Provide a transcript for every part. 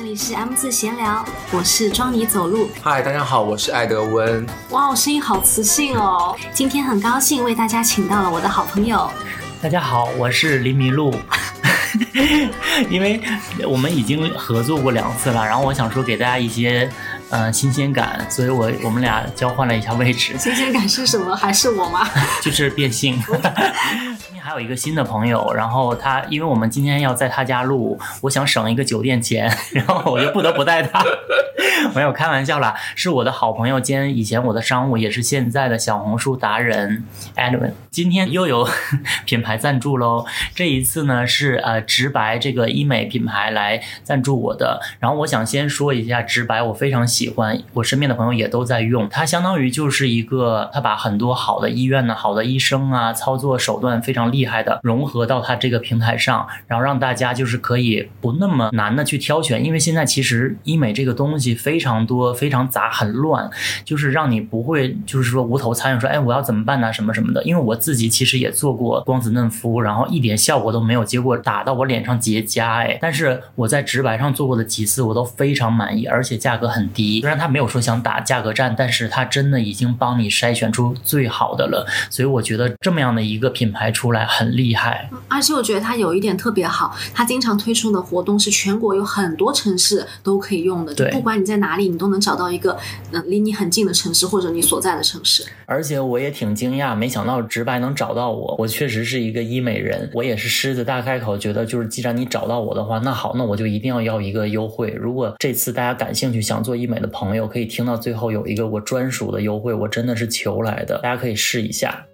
这里是 M 字闲聊，我是装你走路。嗨，大家好，我是艾德温。哇，我声音好磁性哦！今天很高兴为大家请到了我的好朋友。大家好，我是林迷路。因为我们已经合作过两次了，然后我想说给大家一些呃新鲜感，所以我我们俩交换了一下位置。新鲜感是什么？还是我吗？就是变性。还有一个新的朋友，然后他因为我们今天要在他家录，我想省一个酒店钱，然后我就不得不带他。没有开玩笑啦，是我的好朋友兼以前我的商务，也是现在的小红书达人 Edwin。今天又有 品牌赞助喽，这一次呢是呃直白这个医美品牌来赞助我的。然后我想先说一下直白，我非常喜欢，我身边的朋友也都在用，它相当于就是一个，它把很多好的医院呢、好的医生啊，操作手段非常厉害的融合到它这个平台上，然后让大家就是可以不那么难的去挑选，因为现在其实医美这个东西非常多、非常杂、很乱，就是让你不会就是说无头苍蝇，说哎我要怎么办呢？什么什么的。因为我自己其实也做过光子嫩肤，然后一点效果都没有，结果打到我脸上结痂哎。但是我在直白上做过的几次，我都非常满意，而且价格很低。虽然他没有说想打价格战，但是他真的已经帮你筛选出最好的了。所以我觉得这么样的一个品牌出来很厉害。而且我觉得它有一点特别好，它经常推出的活动是全国有很多城市都可以用的，就不管你在哪里，你都能找到一个嗯离你很近的城市或者你所在的城市。而且我也挺惊讶，没想到直白能找到我。我确实是一个医美人，我也是狮子大开口，觉得就是既然你找到我的话，那好，那我就一定要要一个优惠。如果这次大家感兴趣想做医美的朋友，可以听到最后有一个我专属的优惠，我真的是求来的，大家可以试一下。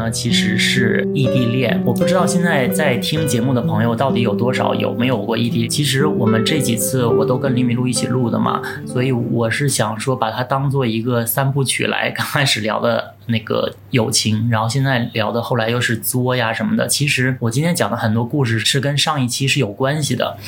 呢，其实是异地恋。我不知道现在在听节目的朋友到底有多少有没有过异地。其实我们这几次我都跟李米露一起录的嘛，所以我是想说把它当做一个三部曲来。刚开始聊的那个友情，然后现在聊的后来又是作呀什么的。其实我今天讲的很多故事是跟上一期是有关系的。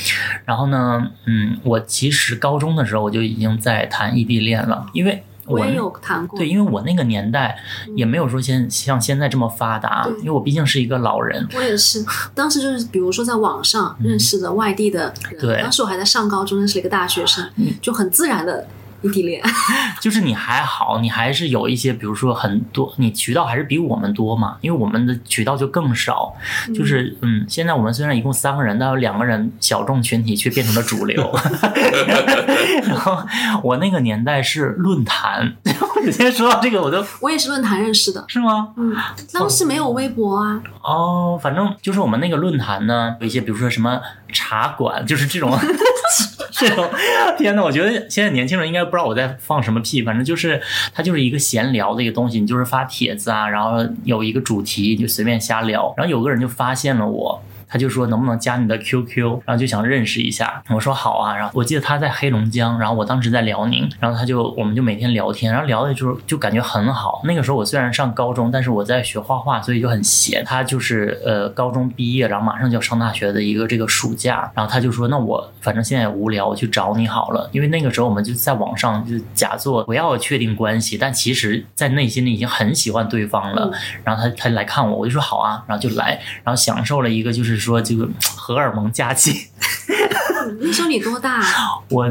然后呢，嗯，我其实高中的时候我就已经在谈异地恋了，因为。我也有谈过，对，因为我那个年代也没有说现像现在这么发达，因为我毕竟是一个老人。我也是，当时就是比如说在网上认识的外地的人，对当时我还在上高中，认识了一个大学生，就很自然的异地恋。就是你还好，你还是有一些，比如说很多，你渠道还是比我们多嘛，因为我们的渠道就更少。就是嗯，现在我们虽然一共三个人，但有两个人小众群体却变成了主流。然后我那个年代是论坛，我直接说到这个我都我也是论坛认识的，是吗？嗯，当时没有微博啊，哦，反正就是我们那个论坛呢，有一些比如说什么茶馆，就是这种 这种。天呐，我觉得现在年轻人应该不知道我在放什么屁，反正就是它就是一个闲聊的一个东西，你就是发帖子啊，然后有一个主题就随便瞎聊，然后有个人就发现了我。他就说能不能加你的 QQ，然后就想认识一下。我说好啊，然后我记得他在黑龙江，然后我当时在辽宁，然后他就我们就每天聊天，然后聊的就是就感觉很好。那个时候我虽然上高中，但是我在学画画，所以就很闲。他就是呃高中毕业，然后马上就要上大学的一个这个暑假，然后他就说那我反正现在也无聊，我去找你好了。因为那个时候我们就在网上就假作不要确定关系，但其实在内心里已经很喜欢对方了。然后他他来看我，我就说好啊，然后就来，然后享受了一个就是说这个荷尔蒙假期。那时候你多大、啊？我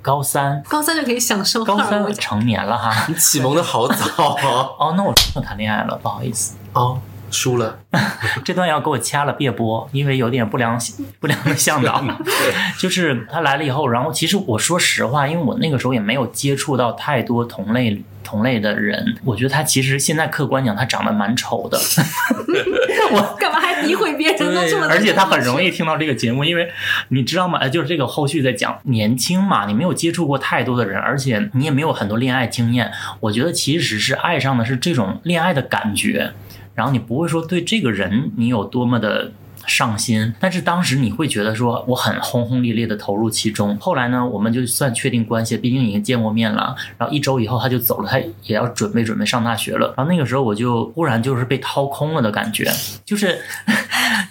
高三，高三就可以享受高三成年了哈。你启蒙的好早啊！哦，那我真的谈恋爱了，不好意思，哦，输了。这段要给我掐了别播，因为有点不良不良的向导。就是他来了以后，然后其实我说实话，因为我那个时候也没有接触到太多同类同类的人，我觉得他其实现在客观讲，他长得蛮丑的。我干嘛还诋毁别人？呢而且他很容易听到这个节目，因为你知道吗？呃，就是这个后续在讲年轻嘛，你没有接触过太多的人，而且你也没有很多恋爱经验。我觉得其实是爱上的是这种恋爱的感觉，然后你不会说对这个人你有多么的。上心，但是当时你会觉得说我很轰轰烈烈的投入其中。后来呢，我们就算确定关系，毕竟已经见过面了。然后一周以后他就走了，他也要准备准备上大学了。然后那个时候我就忽然就是被掏空了的感觉，就是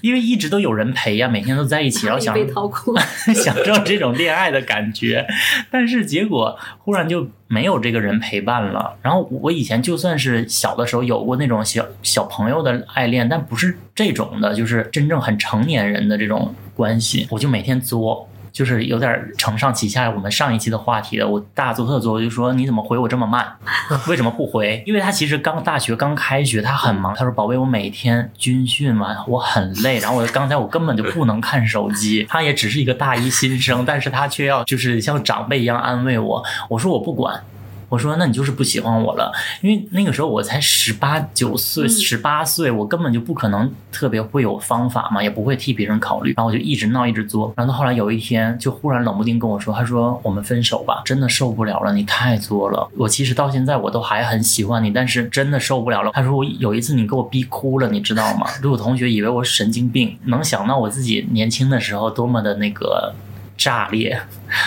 因为一直都有人陪呀，每天都在一起，然后想被掏空。享受这种恋爱的感觉，但是结果忽然就没有这个人陪伴了。然后我以前就算是小的时候有过那种小小朋友的爱恋，但不是这种的，就是真正很成年人的这种关系，我就每天作。就是有点承上启下，我们上一期的话题的。我大做特做，我就说你怎么回我这么慢？为什么不回？因为他其实刚大学刚开学，他很忙。他说：“宝贝，我每天军训完，我很累，然后我刚才我根本就不能看手机。”他也只是一个大一新生，但是他却要就是像长辈一样安慰我。我说我不管。我说，那你就是不喜欢我了，因为那个时候我才十八九岁，十八岁，我根本就不可能特别会有方法嘛，也不会替别人考虑，然后我就一直闹，一直作，然后后来有一天就忽然冷不丁跟我说，他说我们分手吧，真的受不了了，你太作了。我其实到现在我都还很喜欢你，但是真的受不了了。他说我有一次你给我逼哭了，你知道吗？如果同学以为我神经病，能想到我自己年轻的时候多么的那个。炸裂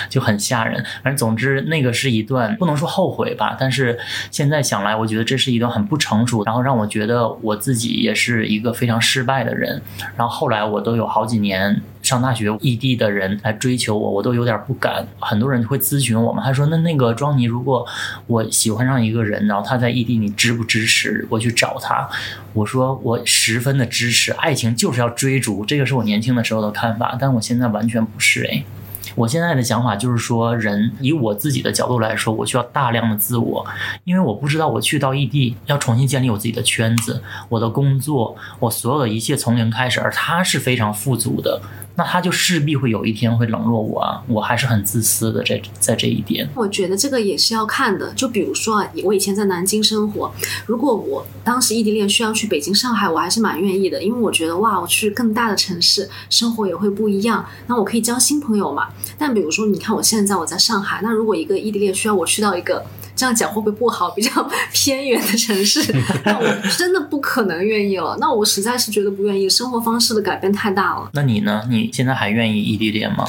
就很吓人，反正总之那个是一段不能说后悔吧，但是现在想来，我觉得这是一段很不成熟，然后让我觉得我自己也是一个非常失败的人。然后后来我都有好几年上大学异地的人来追求我，我都有点不敢。很多人会咨询我们，他说：“那那个庄妮，如果我喜欢上一个人，然后他在异地，你支不支持我去找他？”我说：“我十分的支持，爱情就是要追逐，这个是我年轻的时候的看法，但我现在完全不是哎。”我现在的想法就是说，人以我自己的角度来说，我需要大量的自我，因为我不知道我去到异地要重新建立我自己的圈子，我的工作，我所有的一切从零开始，而他是非常富足的。那他就势必会有一天会冷落我啊！我还是很自私的，在在这一点。我觉得这个也是要看的。就比如说啊，我以前在南京生活，如果我当时异地恋需要去北京、上海，我还是蛮愿意的，因为我觉得哇，我去更大的城市生活也会不一样，那我可以交新朋友嘛。但比如说，你看我现在我在上海，那如果一个异地恋需要我去到一个。这样讲会不会不好？比较偏远的城市，那我真的不可能愿意了。那我实在是觉得不愿意，生活方式的改变太大了。那你呢？你现在还愿意异地恋吗？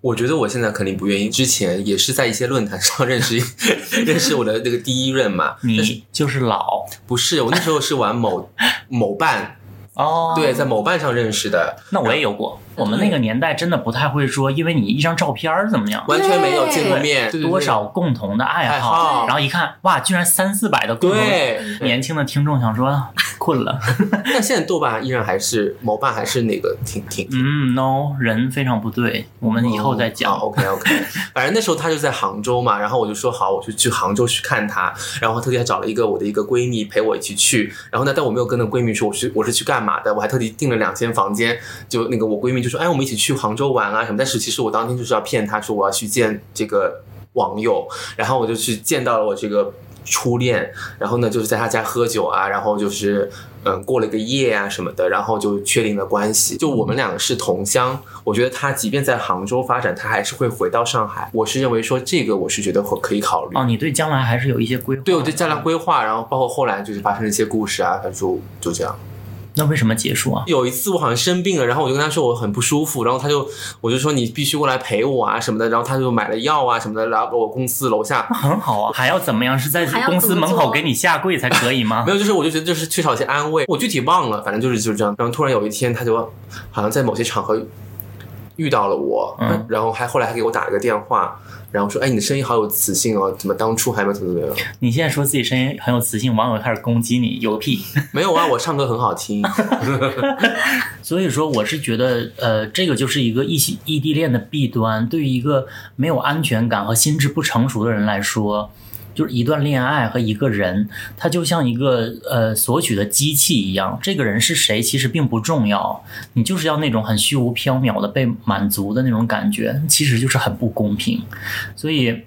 我觉得我现在肯定不愿意。之前也是在一些论坛上认识 认识我的那个第一任嘛。你就是老？不是，我那时候是玩某某伴。哦，对，在某伴上认识的。那我也有过。我们那个年代真的不太会说，因为你一张照片怎么样，完全没有见过面，多少共同的爱好，然后一看，哇，居然三四百的共同。对，年轻的听众想说 困了。那现在豆瓣依然还是某瓣还是那个挺挺。嗯，no，人非常不对，我们以后再讲。OK OK，反正那时候他就在杭州嘛，然后我就说好，我就去杭州去看他，然后特地还找了一个我的一个闺蜜陪我一起去，然后呢，但我没有跟那闺蜜说我是我是去干嘛的，我还特地订了两间房间，就那个我闺蜜就。就说哎，我们一起去杭州玩啊什么？但是其实我当天就是要骗他说我要去见这个网友，然后我就去见到了我这个初恋，然后呢就是在他家喝酒啊，然后就是嗯过了个夜啊什么的，然后就确定了关系。就我们两个是同乡，我觉得他即便在杭州发展，他还是会回到上海。我是认为说这个我是觉得可可以考虑。哦，你对将来还是有一些规划？对我对将来规划，然后包括后来就是发生了一些故事啊，他就就这样。那为什么结束啊？有一次我好像生病了，然后我就跟他说我很不舒服，然后他就我就说你必须过来陪我啊什么的，然后他就买了药啊什么的，来我公司楼下。很好啊，还要怎么样？是在公司门口给你下跪才可以吗？没有，就是我就觉得就是缺少一些安慰，我具体忘了，反正就是就是这样。然后突然有一天，他就好像在某些场合遇到了我，然后还后来还给我打了个电话。然后说，哎，你的声音好有磁性哦，怎么当初还没怎么怎么样？你现在说自己声音很有磁性，网友开始攻击你，有个屁！没有啊，我唱歌很好听。所以说，我是觉得，呃，这个就是一个异异地恋的弊端，对于一个没有安全感和心智不成熟的人来说。就是一段恋爱和一个人，他就像一个呃索取的机器一样。这个人是谁，其实并不重要。你就是要那种很虚无缥缈的被满足的那种感觉，其实就是很不公平。所以。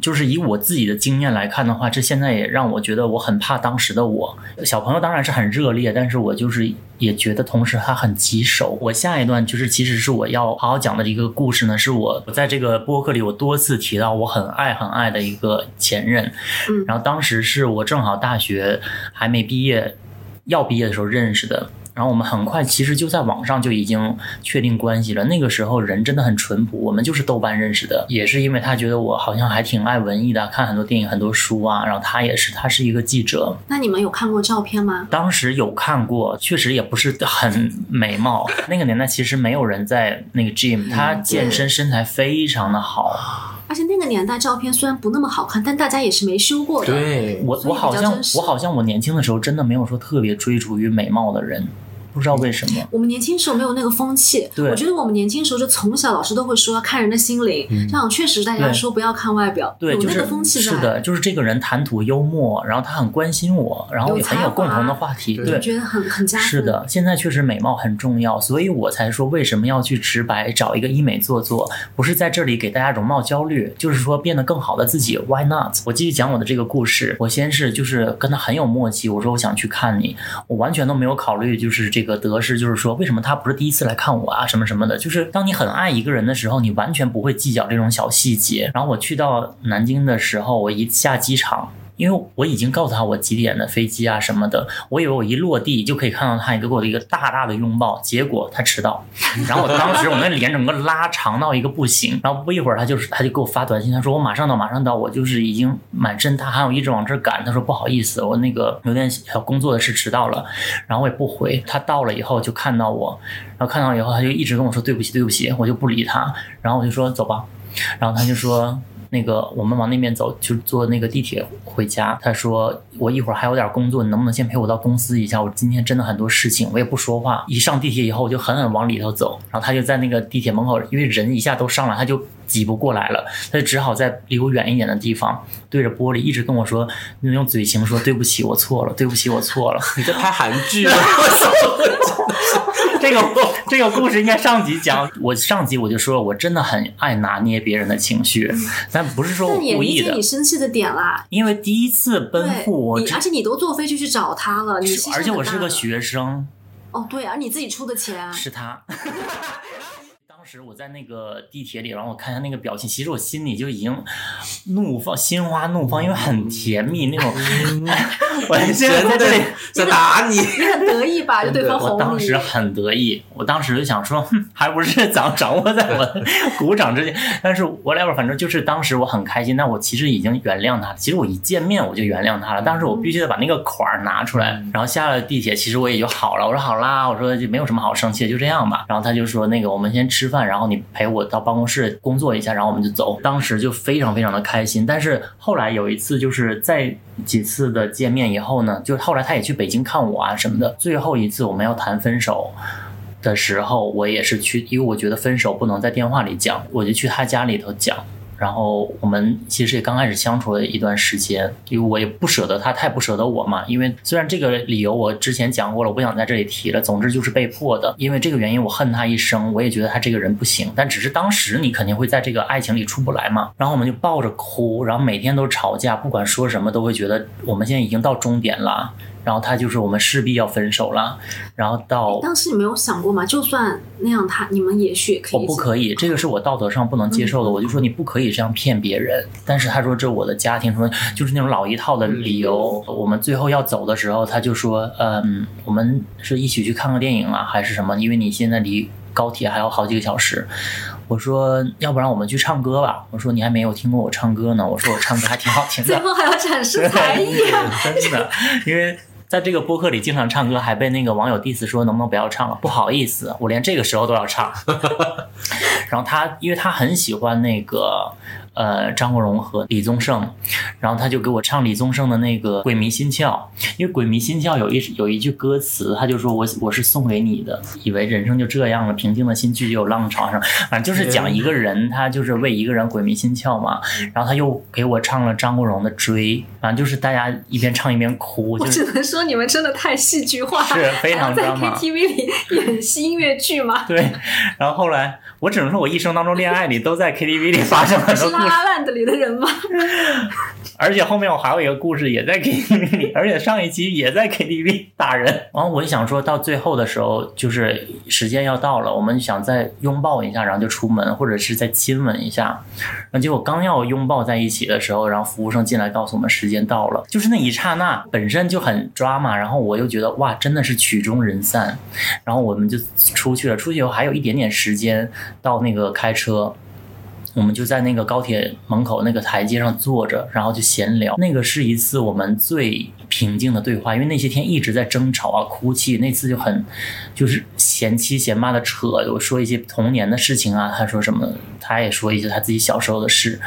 就是以我自己的经验来看的话，这现在也让我觉得我很怕当时的我。小朋友当然是很热烈，但是我就是也觉得同时他很棘手。我下一段就是其实是我要好好讲的一个故事呢，是我我在这个播客里我多次提到我很爱很爱的一个前任。嗯，然后当时是我正好大学还没毕业，要毕业的时候认识的。然后我们很快其实就在网上就已经确定关系了。那个时候人真的很淳朴，我们就是豆瓣认识的，也是因为他觉得我好像还挺爱文艺的，看很多电影、很多书啊。然后他也是，他是一个记者。那你们有看过照片吗？当时有看过，确实也不是很美貌。那个年代其实没有人在那个 gym，他健身身材非常的好。而且那个年代照片虽然不那么好看，但大家也是没修过的。对，我我好像我好像我年轻的时候真的没有说特别追逐于美貌的人，不知道为什么。我们年轻时候没有那个风气，对我觉得我们年轻时候就从小老师都会说要看人的心灵，这样确实大家说不要看外表，对，有那就是个风气在。是的，就是这个人谈吐幽默，然后他很关心我，然后也很有共同的话题。对对我，觉得很很加分。是，的，现在确实美貌很重要，所以我才说为什么要去直白找一个医美做做，不是在这里给大家容貌焦虑，就是说变得更好的自己，Why not？我继续讲我的这个故事，我先是就是跟他很有默契，我说我想去看你，我完全都没有考虑就是这这个得失，就是说为什么他不是第一次来看我啊什么什么的，就是当你很爱一个人的时候，你完全不会计较这种小细节。然后我去到南京的时候，我一下机场。因为我已经告诉他我几点的飞机啊什么的，我以为我一落地就可以看到他一个给我的一个大大的拥抱，结果他迟到，然后我当时我那脸整个拉长到一个不行，然后不一会儿他就是他就给我发短信，他说我马上到马上到，我就是已经满身大汗，我一直往这赶，他说不好意思，我那个有点小工作的事迟到了，然后我也不回，他到了以后就看到我，然后看到以后他就一直跟我说对不起对不起，我就不理他，然后我就说走吧，然后他就说。那个，我们往那边走，就坐那个地铁回家。他说我一会儿还有点工作，你能不能先陪我到公司一下？我今天真的很多事情，我也不说话。一上地铁以后，我就狠狠往里头走，然后他就在那个地铁门口，因为人一下都上来，他就挤不过来了，他就只好在离我远一点的地方，对着玻璃一直跟我说，用嘴型说对不起，我错了，对不起，我错了。你在拍韩剧吗？这个这个故事应该上集讲，我上集我就说我真的很爱拿捏别人的情绪，但不是说我故意的你。生气的点啦。因为第一次奔赴，我你而且你都坐飞机去找他了，你而且我是个学生，哦，对，而你自己出的钱，是他。当时我在那个地铁里，然后我看他那个表情，其实我心里就已经怒放，心花怒放，因为很甜蜜那种。我现在在这里，在打你。你很得意吧？就对方我哄你当时，很得意，我当时就想说，还不是掌掌握在我鼓掌之间。但是 whatever，反正就是当时我很开心，但我其实已经原谅他了。其实我一见面我就原谅他了，但是我必须得把那个款儿拿出来。然后下了地铁，其实我也就好了。我说好啦，我说就没有什么好生气的，就这样吧。然后他就说那个我们先吃饭，然后你陪我到办公室工作一下，然后我们就走。当时就非常非常的开心。但是后来有一次就是在几次的见面以后呢，就后来他也去北京看我啊什么的。最后一次我们要谈分手。的时候，我也是去，因为我觉得分手不能在电话里讲，我就去他家里头讲。然后我们其实也刚开始相处了一段时间，因为我也不舍得他，太不舍得我嘛。因为虽然这个理由我之前讲过了，我不想在这里提了。总之就是被迫的，因为这个原因我恨他一生，我也觉得他这个人不行。但只是当时你肯定会在这个爱情里出不来嘛。然后我们就抱着哭，然后每天都吵架，不管说什么都会觉得我们现在已经到终点了。然后他就是我们势必要分手了，然后到当时你没有想过吗？就算那样他，你们也许也可以。我不可以，这个是我道德上不能接受的。我就说你不可以这样骗别人。但是他说这我的家庭说就是那种老一套的理由。我们最后要走的时候，他就说，嗯，我们是一起去看个电影啊，还是什么？因为你现在离高铁还有好几个小时。我说，要不然我们去唱歌吧。我说你还没有听过我唱歌呢。我说我唱歌还挺好听的。最后还要展示才艺啊！真的，因为在这个播客里经常唱歌，还被那个网友 diss 说能不能不要唱了？不好意思，我连这个时候都要唱。然后他，因为他很喜欢那个呃张国荣和李宗盛，然后他就给我唱李宗盛的那个《鬼迷心窍》，因为《鬼迷心窍》有一有一句歌词，他就说我我是送给你的，以为人生就这样了，平静的心去就有浪潮上，反正就是讲一个人他就是为一个人鬼迷心窍嘛。然后他又给我唱了张国荣的《追》，反正就是大家一边唱一边哭，我就是只能说你们真的太戏剧化，是非常在 KTV 里演戏音乐剧吗？对。然后后来我只能说我一生当中恋爱里都在 KTV 里发生很是多故事。拉拉烂的里的人吗？而且后面我还有一个故事也在 KTV 里，而且上一期也在 KTV 打人。然后我就想说到最后的时候，就是时间要到了，我们想再拥抱一下，然后就出门，或者是再亲吻一下。然后结果刚要拥抱在一起的时候，然后服务生进来告诉我们时间到了，就是那一刹那本身就很抓嘛。然后我又觉得哇，真的是曲终人散。然后我们就出去了，出去以后还有一点点时间到那个开车。我们就在那个高铁门口那个台阶上坐着，然后就闲聊。那个是一次我们最平静的对话，因为那些天一直在争吵啊、哭泣。那次就很就是嫌妻嫌妈的扯，我说一些童年的事情啊，他说什么，他也说一些他自己小时候的事。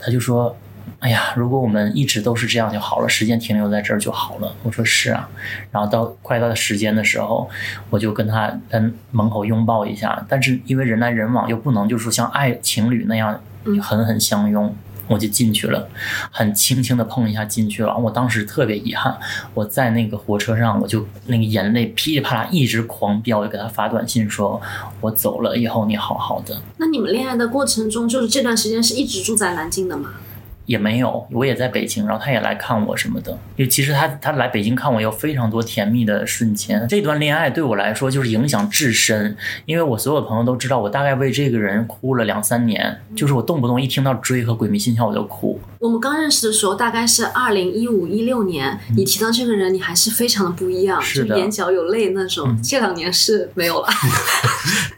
他就说：“哎呀，如果我们一直都是这样就好了，时间停留在这儿就好了。”我说：“是啊。”然后到快到时间的时候，我就跟他在门口拥抱一下，但是因为人来人往，又不能就是说像爱情侣那样狠狠相拥，我就进去了，很轻轻的碰一下进去了。我当时特别遗憾，我在那个火车上，我就那个眼泪噼里啪啦一直狂飙，我就给他发短信说：“我走了，以后你好好的。”那你们恋爱的过程中，就是这段时间是一直住在南京的吗？也没有，我也在北京，然后他也来看我什么的。因为其实他他来北京看我有非常多甜蜜的瞬间。这段恋爱对我来说就是影响至深，因为我所有的朋友都知道，我大概为这个人哭了两三年，就是我动不动一听到追和鬼迷心窍我就哭。我们刚认识的时候大概是二零一五一六年，你提到这个人，你还是非常的不一样，是眼角有泪那种。这两年是没有了。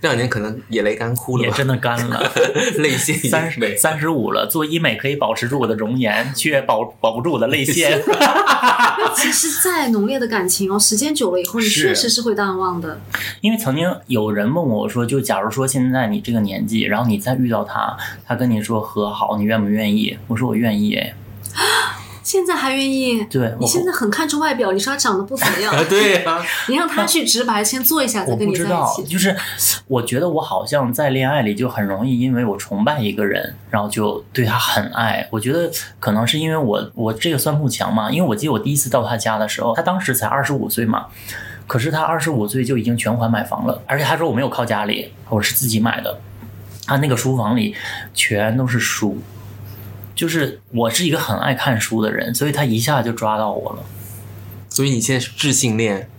这 两年可能眼泪干枯了吧，也真的干了，泪腺已三十三十五了，做医美可以保持住我的容颜，却保保不住我的泪腺。其实再浓烈的感情哦，时间久了以后，你确实是会淡忘的。因为曾经有人问我说，就假如说现在你这个年纪，然后你再遇到他，他跟你说和好，你愿不愿意？我说我愿意。哎，现在还愿意？对，你现在很看重外表，你说他长得不怎么样，啊，对呀、你让他去直白，先做一下，再我跟你在不知道一，起。就是我觉得我好像在恋爱里就很容易，因为我崇拜一个人，然后就对他很爱。我觉得可能是因为我我这个算不强嘛，因为我记得我第一次到他家的时候，他当时才二十五岁嘛。可是他二十五岁就已经全款买房了，而且他说我没有靠家里，我是自己买的。他那个书房里全都是书，就是我是一个很爱看书的人，所以他一下就抓到我了。所以你现在是智性恋，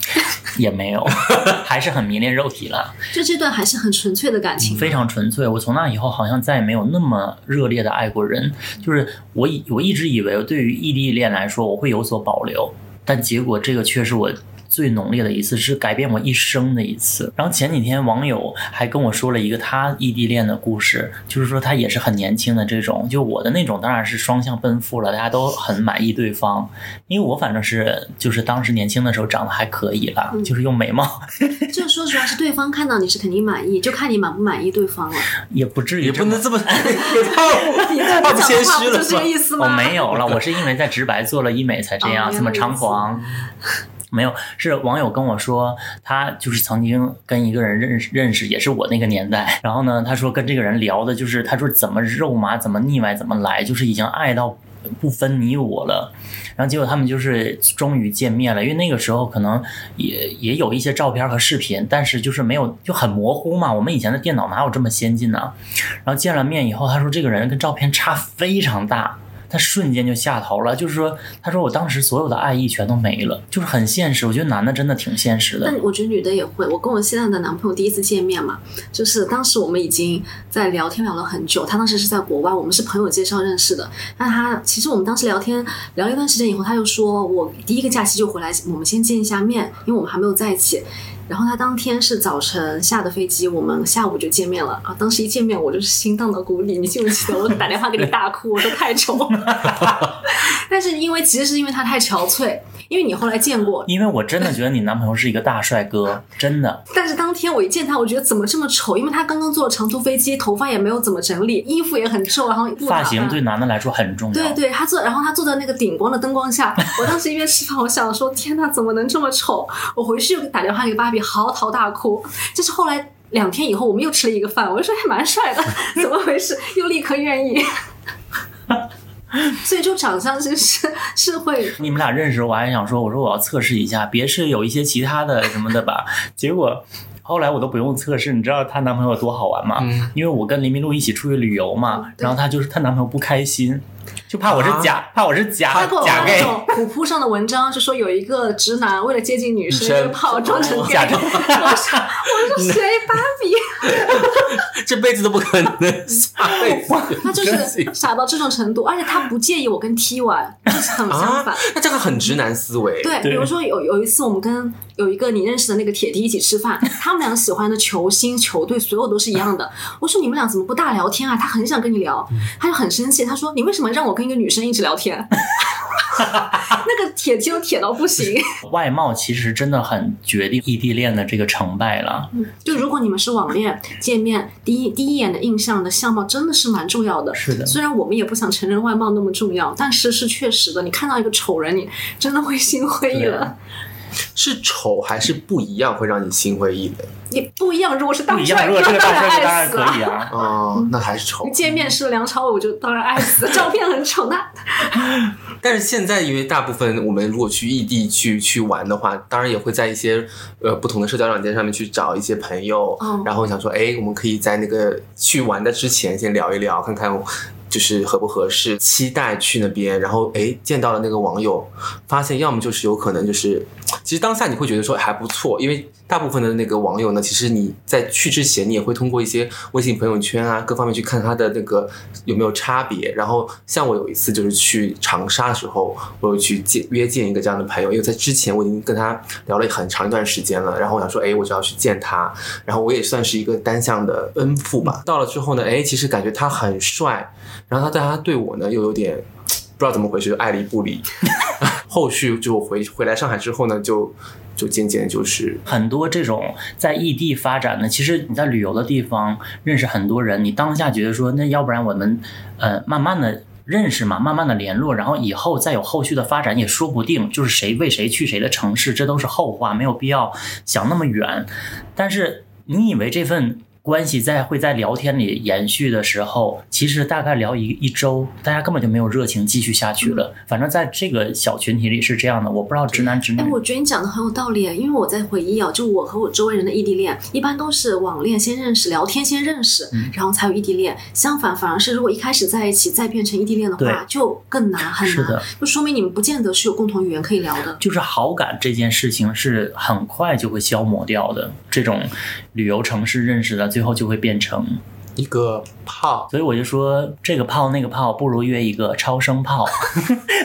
也没有，还是很迷恋肉体了。就这段还是很纯粹的感情，非常纯粹。我从那以后好像再也没有那么热烈的爱过人。就是我以我一直以为对于异地恋来说我会有所保留，但结果这个却是我。最浓烈的一次是改变我一生的一次。然后前几天网友还跟我说了一个他异地恋的故事，就是说他也是很年轻的这种，就我的那种当然是双向奔赴了，大家都很满意对方。因为我反正是就是当时年轻的时候长得还可以啦，就是用美貌 就说实话，是对方看到你是肯定满意，就看你满不满意对方了。也不至于也不能这么，也太你太不谦虚了就是这个意思吗我？没有了，我是因为在直白做了医美才这样，哦这么猖狂。没有，是网友跟我说，他就是曾经跟一个人认识认识，也是我那个年代。然后呢，他说跟这个人聊的就是，他说怎么肉麻，怎么腻歪，怎么来，就是已经爱到不分你我了。然后结果他们就是终于见面了，因为那个时候可能也也有一些照片和视频，但是就是没有就很模糊嘛。我们以前的电脑哪有这么先进呢、然后见了面以后，他说这个人跟照片差非常大。他瞬间就下头了，就是说，他说我当时所有的爱意全都没了，就是很现实。我觉得男的真的挺现实的但，我觉得女的也会。我跟我现在的男朋友第一次见面嘛，就是当时我们已经在聊天聊了很久，他当时是在国外，我们是朋友介绍认识的。但他其实我们当时聊天聊一段时间以后，他就说我第一个假期就回来，我们先见一下面，因为我们还没有在一起。然后他当天是早晨下的飞机，我们下午就见面了啊！当时一见面我就是心荡到谷底，你记不记得？我打电话给你大哭，我说太丑。但是因为其实是因为他太憔悴，因为你后来见过，因为我真的觉得你男朋友是一个大帅哥，真的。但是当天我一见他，我觉得怎么这么丑？因为他刚刚坐了长途飞机，头发也没有怎么整理，衣服也很皱，然后发型对男的来说很重要。对对，他坐，然后他坐在那个顶光的灯光下，我当时一边吃饭，我想说，天呐，怎么能这么丑？我回去就打电话给芭比，嚎啕大哭。就是后来两天以后，我们又吃了一个饭，我就说还蛮帅的，怎么回事？又立刻愿意。所以就长相其实是会你们俩认识，我还想说，我说我要测试一下，别是有一些其他的什么的吧。结果后来我都不用测试，你知道她男朋友多好玩吗？嗯因为我跟林明璐一起出去旅游嘛，然后她就是她男朋友不开心，就怕我是假，怕我是假他给我假发那 gay。种虎扑上的文章，就说有一个直男为了接近女生，就跑装成 gay。假装我说我说谁芭比？这辈子都不可能，下辈子他就是傻到这种程度，而且他不介意我跟 T 玩，就是很相啊反。，那这个很直男思维。对，比如说有有一次我们跟有一个你认识的那个铁弟一起吃饭，他们俩喜欢的球星、球队所有都是一样的。我说你们俩怎么不大聊天啊？他很想跟你聊，他就很生气，他说你为什么让我跟一个女生一直聊天？那个铁都铁到不行。外貌其实真的很决定异地恋的这个成败了。就如果你们是网恋见面，第一第一眼的印象的相貌真的是蛮重要的。是的虽然我们也不想承认外貌那么重要，但是是确实的。你看到一个丑人，你真的会心灰意冷。是丑还是不一样会让你心灰意冷？你不一样，如果是不一样，大帅哥，如果这个大帅当然可死了。以啊。哦，那还是丑你。见面是梁朝伟，我就当然爱死。照片很丑，那但是现在，因为大部分我们如果去异地去去玩的话，当然也会在一些呃不同的社交软件上面去找一些朋友，哦然后想说，哎，我们可以在那个去玩的之前先聊一聊，看看就是合不合适，期待去那边，然后哎见到了那个网友，发现要么就是有可能就是，其实当下你会觉得说还不错，因为大部分的那个网友呢，其实你在去之前，你也会通过一些微信朋友圈啊各方面去看他的那个有没有差别。然后像我有一次就是去长沙的时候，我有去见约见一个这样的朋友，因为在之前我已经跟他聊了很长一段时间了，然后我想说，哎，我就要去见他，然后我也算是一个单向的恩父吧。到了之后呢，哎，其实感觉他很帅，然后他但他对我呢又有点不知道怎么回事，就爱理不理。后续就回回来上海之后呢，就就渐渐就是很多这种在异地发展的，其实你在旅游的地方认识很多人，你当下觉得说，那要不然我们呃慢慢的认识嘛，慢慢的联络，然后以后再有后续的发展也说不定，就是谁为谁去谁的城市，这都是后话，没有必要想那么远。但是你以为这份关系在会在聊天里延续的时候，其实大概聊一一周，大家根本就没有热情继续下去了。反正在这个小群体里是这样的，我不知道直男直女哎，我觉得你讲的很有道理，因为我在回忆啊，就我和我周围人的异地恋，一般都是网恋先认识，聊天先认识，嗯然后才有异地恋。相反，反而是如果一开始在一起，再变成异地恋的话，就更难，很难是的，就说明你们不见得是有共同语言可以聊的。就是好感这件事情是很快就会消磨掉的。这种旅游城市认识的，最后就会变成。一个炮，所以我就说，这个炮那个炮，不如约一个超声炮。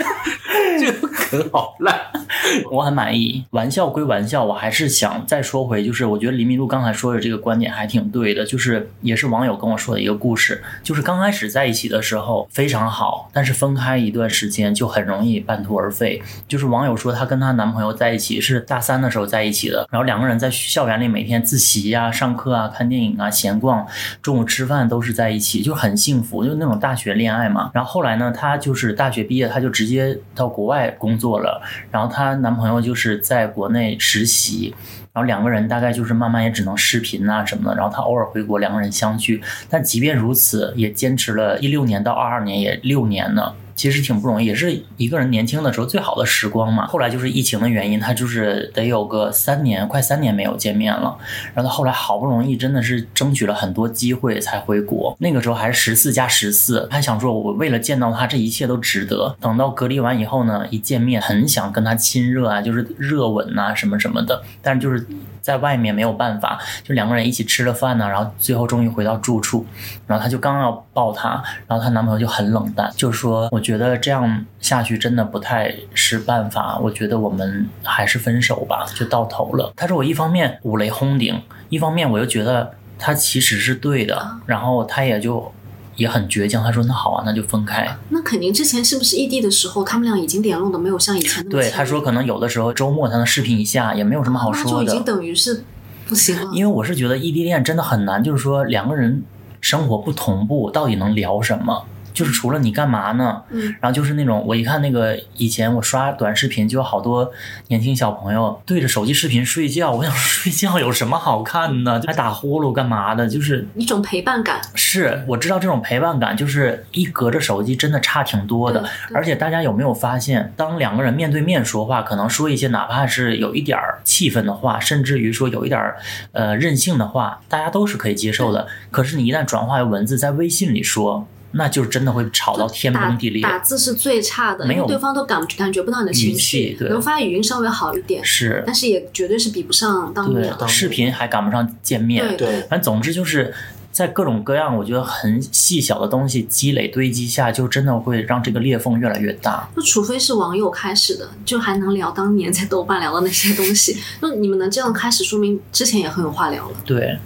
这个梗好烂。我很满意。玩笑归玩笑，我还是想再说回，就是我觉得黎明路刚才说的这个观点还挺对的，就是也是网友跟我说的一个故事，就是刚开始在一起的时候非常好，但是分开一段时间就很容易半途而废。就是网友说她跟她男朋友在一起是大三的时候在一起的，然后两个人在校园里每天自习呀、上课啊、看电影啊、闲逛，中午吃饭都是在一起，就很幸福，就那种大学恋爱嘛。然后后来呢，她就是大学毕业，她就直接到国外工作了，然后她男朋友就是在国内实习。然后两个人大概就是慢慢也只能视频啊什么的，然后她偶尔回国，两个人相聚。但即便如此，也坚持了一六年到二二年，也六年呢。其实挺不容易，也是一个人年轻的时候最好的时光嘛。后来就是疫情的原因，他就是得有个三年，快三年没有见面了。然后他后来好不容易真的是争取了很多机会才回国，那个时候还是十四加十四，还想说我为了见到他，这一切都值得。等到隔离完以后呢，一见面很想跟他亲热啊，就是热吻啊什么什么的，但就是在外面没有办法，就两个人一起吃了饭呢，然后最后终于回到住处，然后她就刚要抱她，然后她男朋友就很冷淡，就说我觉得这样下去真的不太是办法，我觉得我们还是分手吧，就到头了。他说我一方面五雷轰顶，一方面我又觉得他其实是对的，然后他也就也很倔强，他说那好啊，那就分开。那肯定之前是不是异地的时候，他们俩已经联络的没有像以前那么对，他说可能有的时候周末才能视频一下，也没有什么好说的。就已经等于是不行了。因为我是觉得异地恋真的很难，就是说两个人生活不同步，到底能聊什么？就是除了你干嘛呢？嗯，然后就是那种我一看那个以前我刷短视频，就有好多年轻小朋友对着手机视频睡觉。我想睡觉有什么好看的？还打呼噜干嘛的？就是一种陪伴感。是我知道这种陪伴感，就是一隔着手机真的差挺多的而且大家有没有发现，当两个人面对面说话，可能说一些哪怕是有一点儿气愤的话，甚至于说有一点儿呃任性的话，大家都是可以接受的。可是你一旦转化为文字，在微信里说。那就真的会吵到天崩地裂。打字是最差的，没有对方都感感觉不到你的情绪，对能发语音稍微好一点，是，但是也绝对是比不上当面。对，视频还赶不上见面。对对，反正总之就是在各种各样，我觉得很细小的东西积累堆积下，就真的会让这个裂缝越来越大。就除非是网友开始的，就还能聊当年在豆瓣聊的那些东西。那你们能这样开始，说明之前也很有话聊了。对，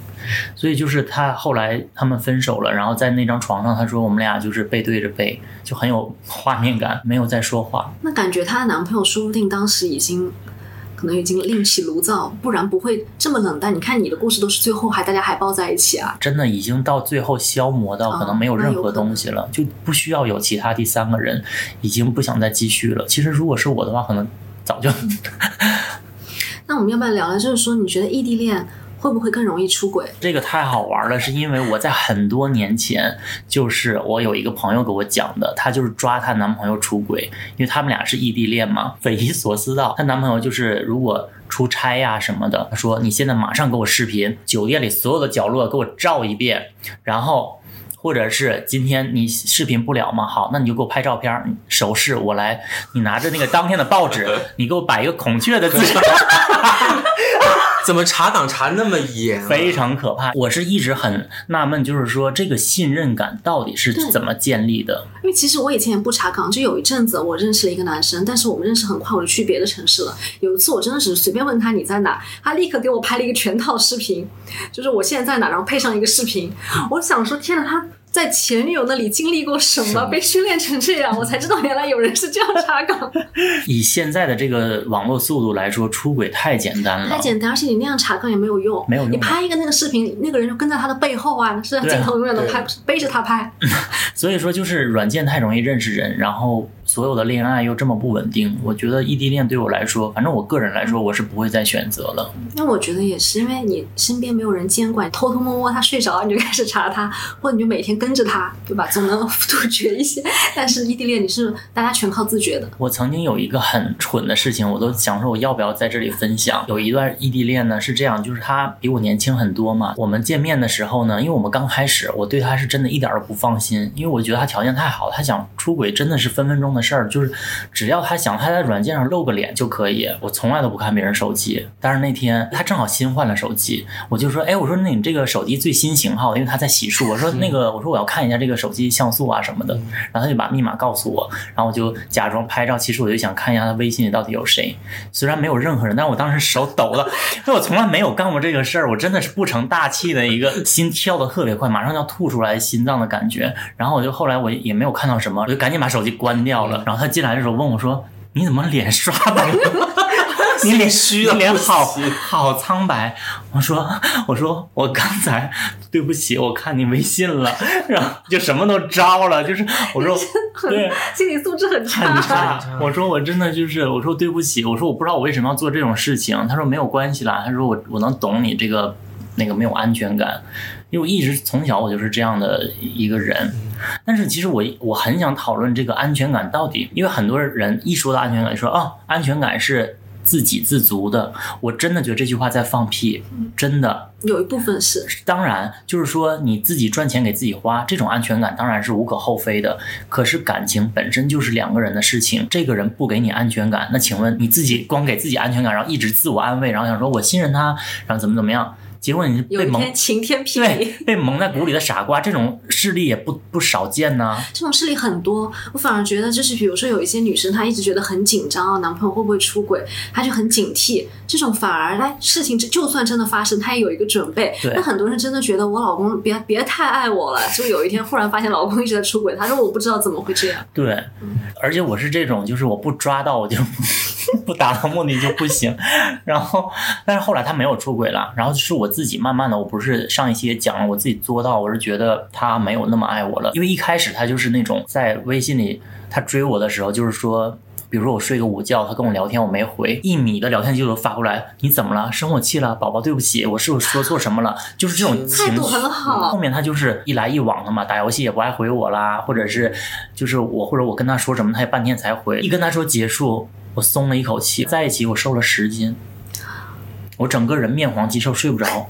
所以就是他后来他们分手了，然后在那张床上，他说我们俩就是背对着背，就很有画面感，没有在说话。那感觉她的男朋友说不定当时已经。可能已经另起炉灶，不然不会这么冷淡。你看你的故事都是最后还大家还抱在一起啊，真的已经到最后消磨到可能没有任何东西了，就不需要有其他第三个人，已经不想再继续了。其实如果是我的话，可能早就。那我们要不要聊聊？就是说，你觉得异地恋会不会更容易出轨？这个太好玩了，是因为我在很多年前，就是我有一个朋友给我讲的，她就是抓她男朋友出轨，因为他们俩是异地恋嘛，匪夷所思到她男朋友就是如果出差呀、什么的，他说你现在马上给我视频，酒店里所有的角落给我照一遍，然后。或者是今天你视频不了吗？好，那你就给我拍照片儿，手势我来。你拿着那个当天的报纸，你给我摆一个孔雀的姿势。怎么查岗查那么严、啊？非常可怕。我是一直很纳闷，就是说这个信任感到底是怎么建立的？因为其实我以前也不查岗，就有一阵子我认识了一个男生，但是我们认识很快，我就去别的城市了。有一次我真的是随便问他你在哪，他立刻给我拍了一个全套视频，就是我现在在哪，然后配上一个视频。我想说，天哪，他。在前女友那里经历过什么，被训练成这样，我才知道原来有人是这样查岗。以现在的这个网络速度来说，出轨太简单了，太简单，而且你那样查岗也没有用，没有用。你拍一个那个视频，那个人就跟在他的背后啊，是镜头永远都拍，背着他拍。所以说，就是软件太容易认识人，然后所有的恋爱又这么不稳定，我觉得异地恋对我来说，反正我个人来说，我是不会再选择了。那我觉得也是，因为你身边没有人监管，偷偷摸摸他睡着了你就开始查他，或者你就每天跟着他，对吧？总能 杜绝一些。但是异地恋你是大家全靠自觉的。我曾经有一个很蠢的事情，我都想说我要不要在这里分享。有一段异地恋呢是这样，就是他比我年轻很多嘛。我们见面的时候呢，因为我们刚开始，我对他是真的一点都不放心，因为我觉得他条件太好，他想出轨真的是分分钟的事儿，就是只要他想他在软件上露个脸就可以。我从来都不看别人手机，但是那天他正好新换了手机，我就说，哎，我说那你这个手机最新型号，因为他在洗漱，我说那个，我说我要看一下这个手机像素啊什么的，然后他就把密码告诉我，然后我就假装拍照，其实我就想看一下他微信里到底有谁，虽然没有任何人，但是我当时手抖了，因为我从来没有干过这个事儿，我真的是不成大器的一个心跳的特别快，马上要吐出来心脏的感觉，然后我就后来我也没有看到什么，我就赶紧把手机关掉了，然后他进来的时候问我说：“你怎么脸刷白了？” 你脸虚你脸好好苍白。我说我说我刚才对不起，我看你微信了，然后就什么都招了，就是我说对，心理素质很差。很差。我说我真的就是我说对不起，我说我不知道我为什么要做这种事情。他说没有关系啦，他说我我能懂你这个那个没有安全感，因为我一直从小我就是这样的一个人。但是其实我我很想讨论这个安全感到底，因为很多人一说到安全感，说哦，安全感是。自给自足的，我真的觉得这句话在放屁，真的有一部分是。当然，就是说你自己赚钱给自己花，这种安全感当然是无可厚非的。可是感情本身就是两个人的事情，这个人不给你安全感，那请问你自己光给自己安全感，然后一直自我安慰，然后想说我信任他，然后怎么怎么样？结果你是被蒙晴天霹雳，被蒙在鼓里的傻瓜，这种事例也不不少见呢。这种事例很多，我反而觉得就是，比如说有一些女生，她一直觉得很紧张啊，男朋友会不会出轨，她就很警惕。这种反而，哎，事情就算真的发生，她也有一个准备。那很多人真的觉得我老公别别太爱我了，就有一天忽然发现老公一直在出轨，她说我不知道怎么会这样。对，而且我是这种，就是我不抓到我就 不达到目的就不行。然后，但是后来他没有出轨了，然后是我。自己慢慢的，我不是上一期也讲了，我自己做到，我是觉得他没有那么爱我了，因为一开始他就是那种在微信里他追我的时候，就是说，比如说我睡个午觉，他跟我聊天我没回，一米的聊天记录发过来，你怎么了？生我气了？宝宝对不起，我是不是说错什么了？就是这种态度很好。后面他就是一来一往的嘛，打游戏也不爱回我啦，或者是就是我或者我跟他说什么，他也半天才回。一跟他说结束，我松了一口气，在一起我瘦了十斤。我整个人面黄肌瘦，睡不着，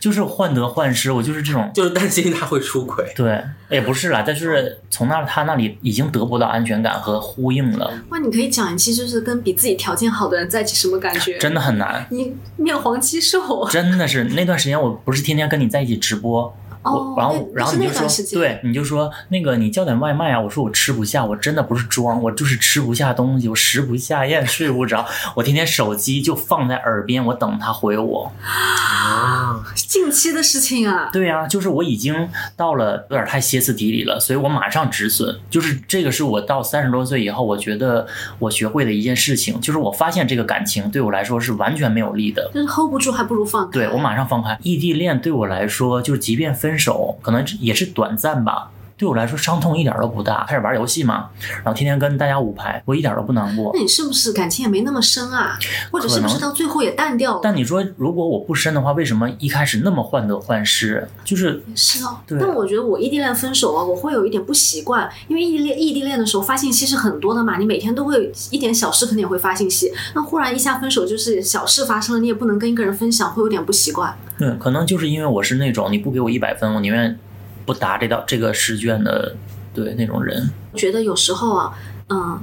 就是患得患失，我就是这种。就是担心他会出轨。对，也不是啦，但是从那他那里已经得不到安全感和呼应了，哇，你可以讲一期，就是跟比自己条件好的人在一起什么感觉？真的很难。你面黄肌瘦，真的是那段时间，我不是天天跟你在一起直播，哦我然后然后你就说，对，你就说那个你叫点外卖啊，我说我吃不下，我真的不是装，我就是吃不下东西，我食不下咽，睡不着，我天天手机就放在耳边，我等他回我。啊，近期的事情啊。对呀、就是我已经到了有点太歇斯底里了，所以我马上止损。就是这个是我到三十多岁以后，我觉得我学会的一件事情，就是我发现这个感情对我来说是完全没有利的。就是 hold 不住，还不如放开。对我马上放开。异地恋对我来说，就是即便分手，可能也是短暂吧。对我来说伤痛一点都不大。开始玩游戏嘛，然后天天跟大家五排，我一点都不难过那。你是不是感情也没那么深啊？或者是不是到最后也淡掉了？但你说如果我不深的话，为什么一开始那么患得患失？就是是哦，对但我觉得我异地恋分手啊，我会有一点不习惯，因为异地恋异地恋的时候发信息是很多的嘛，你每天都会一点小事肯定也会发信息，那忽然一下分手就是小事发生了，你也不能跟一个人分享，会有点不习惯。对，可能就是因为我是那种你不给我一百分，我宁愿不答这道这个试卷的，对那种人。我觉得有时候啊，嗯，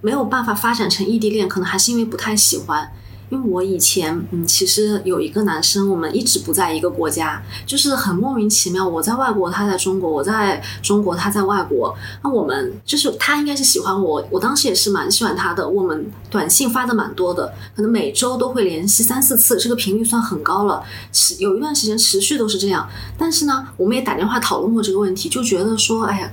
没有办法发展成异地恋，可能还是因为不太喜欢。因为我以前，嗯，其实有一个男生，我们一直不在一个国家，就是很莫名其妙。我在外国，他在中国；我在中国，他在外国。那我们就是他应该是喜欢我，我当时也是蛮喜欢他的。我们短信发的蛮多的，可能每周都会联系三四次，这个频率算很高了。持有一段时间持续都是这样。但是呢，我们也打电话讨论过这个问题，就觉得说，哎呀。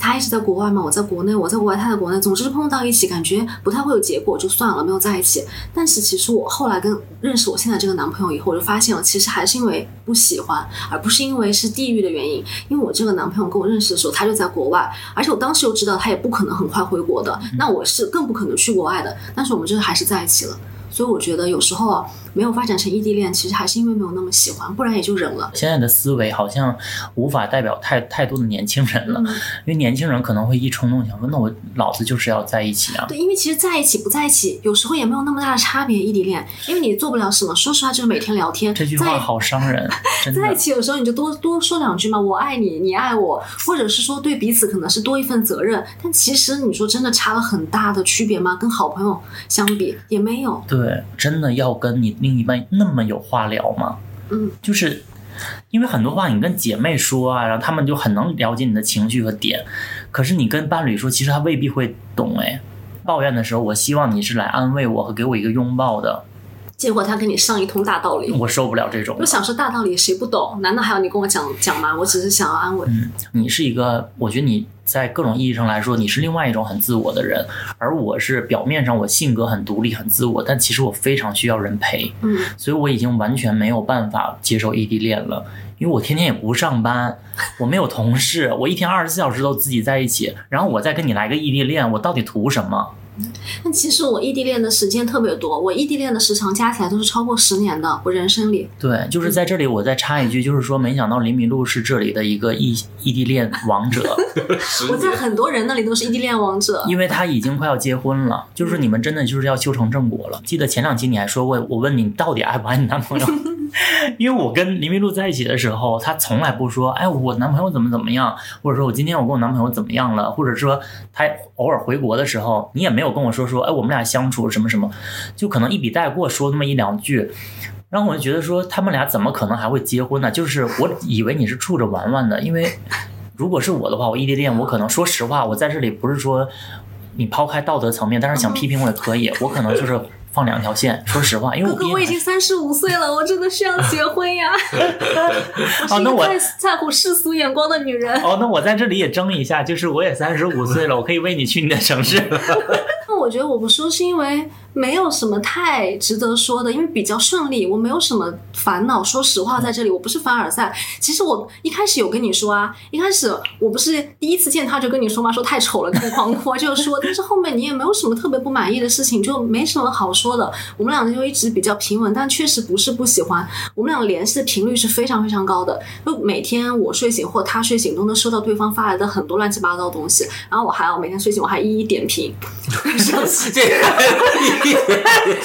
他一直在国外嘛，我在国内，我在国外，他在国内，总之碰到一起，感觉不太会有结果，就算了，没有在一起。但是其实我后来跟认识我现在这个男朋友以后，我就发现了，其实还是因为不喜欢，而不是因为是地域的原因。因为我这个男朋友跟我认识的时候，他就在国外，而且我当时又知道他也不可能很快回国的，那我是更不可能去国外的。但是我们就是还是在一起了。所以我觉得有时候啊，没有发展成异地恋，其实还是因为没有那么喜欢，不然也就忍了。现在的思维好像无法代表太太多的年轻人了，嗯因为年轻人可能会一冲动想说，那我老子就是要在一起啊。对，因为其实在一起不在一起，有时候也没有那么大的差别。异地恋，因为你做不了什么，说实话就是每天聊天。这句话好伤人，真的在一。起有时候你就多多说两句嘛，我爱你，你爱我，或者是说对彼此可能是多一份责任。但其实你说真的差了很大的区别吗？跟好朋友相比也没有。对，真的要跟你另一半那么有话聊吗？嗯，就是因为很多话你跟姐妹说啊，然后他们就很能了解你的情绪和点，可是你跟伴侣说，其实他未必会懂哎。抱怨的时候，我希望你是来安慰我和给我一个拥抱的，结果他跟你上一通大道理。我受不了这种我。想说大道理谁不懂？难道还要你跟我讲讲吗？我只是想要安慰。嗯，你是一个，我觉得你在各种意义上来说，你是另外一种很自我的人，而我是表面上我性格很独立、很自我，但其实我非常需要人陪，嗯，所以我已经完全没有办法接受异地恋了。因为我天天也不上班，我没有同事，我一天二十四小时都自己在一起，然后我再跟你来个异地恋，我到底图什么？但其实我异地恋的时间特别多，我异地恋的时长加起来都是超过十年的。我人生里，对，就是在这里我再插一句，就是说，没想到林明路是这里的一个异异地恋王者，我在很多人那里都是异地恋王者。因为他已经快要结婚了，就是你们真的就是要修成正果了。记得前两期你还说过，我问你到底爱不爱你男朋友？因为我跟林明路在一起的时候，他从来不说，哎，我男朋友怎么怎么样，或者说我今天我跟我男朋友怎么样了，或者说他偶尔回国的时候，你也没有跟我说说，哎，我们俩相处什么什么，就可能一笔带过说那么一两句。然后我就觉得说，他们俩怎么可能还会结婚呢？就是我以为你是处着玩玩的，因为如果是我的话，我异地恋，我可能说实话，我在这里不是说你抛开道德层面，但是想批评我也可以，我可能就是放两条线。说实话，因为哥哥，我已经三十五岁了，我真的需要结婚呀！我是一那我在乎世俗眼光的女人。哦，那我在这里也争一下，就是我也三十五岁了，我可以为你去你的城市。那我觉得我不说是因为没有什么太值得说的，因为比较顺利，我没有什么烦恼。说实话，在这里我不是凡尔赛。其实我一开始有跟你说啊，一开始我不是第一次见他就跟你说嘛，说太丑了，跟你狂哭啊，就是说，但是后面你也没有什么特别不满意的事情，就没什么好说的。我们两个就一直比较平稳，但确实不是不喜欢。我们俩联系的频率是非常非常高的，就每天我睡醒或他睡醒都能收到对方发来的很多乱七八糟的东西，然后我还要每天睡醒我还一一点评。这个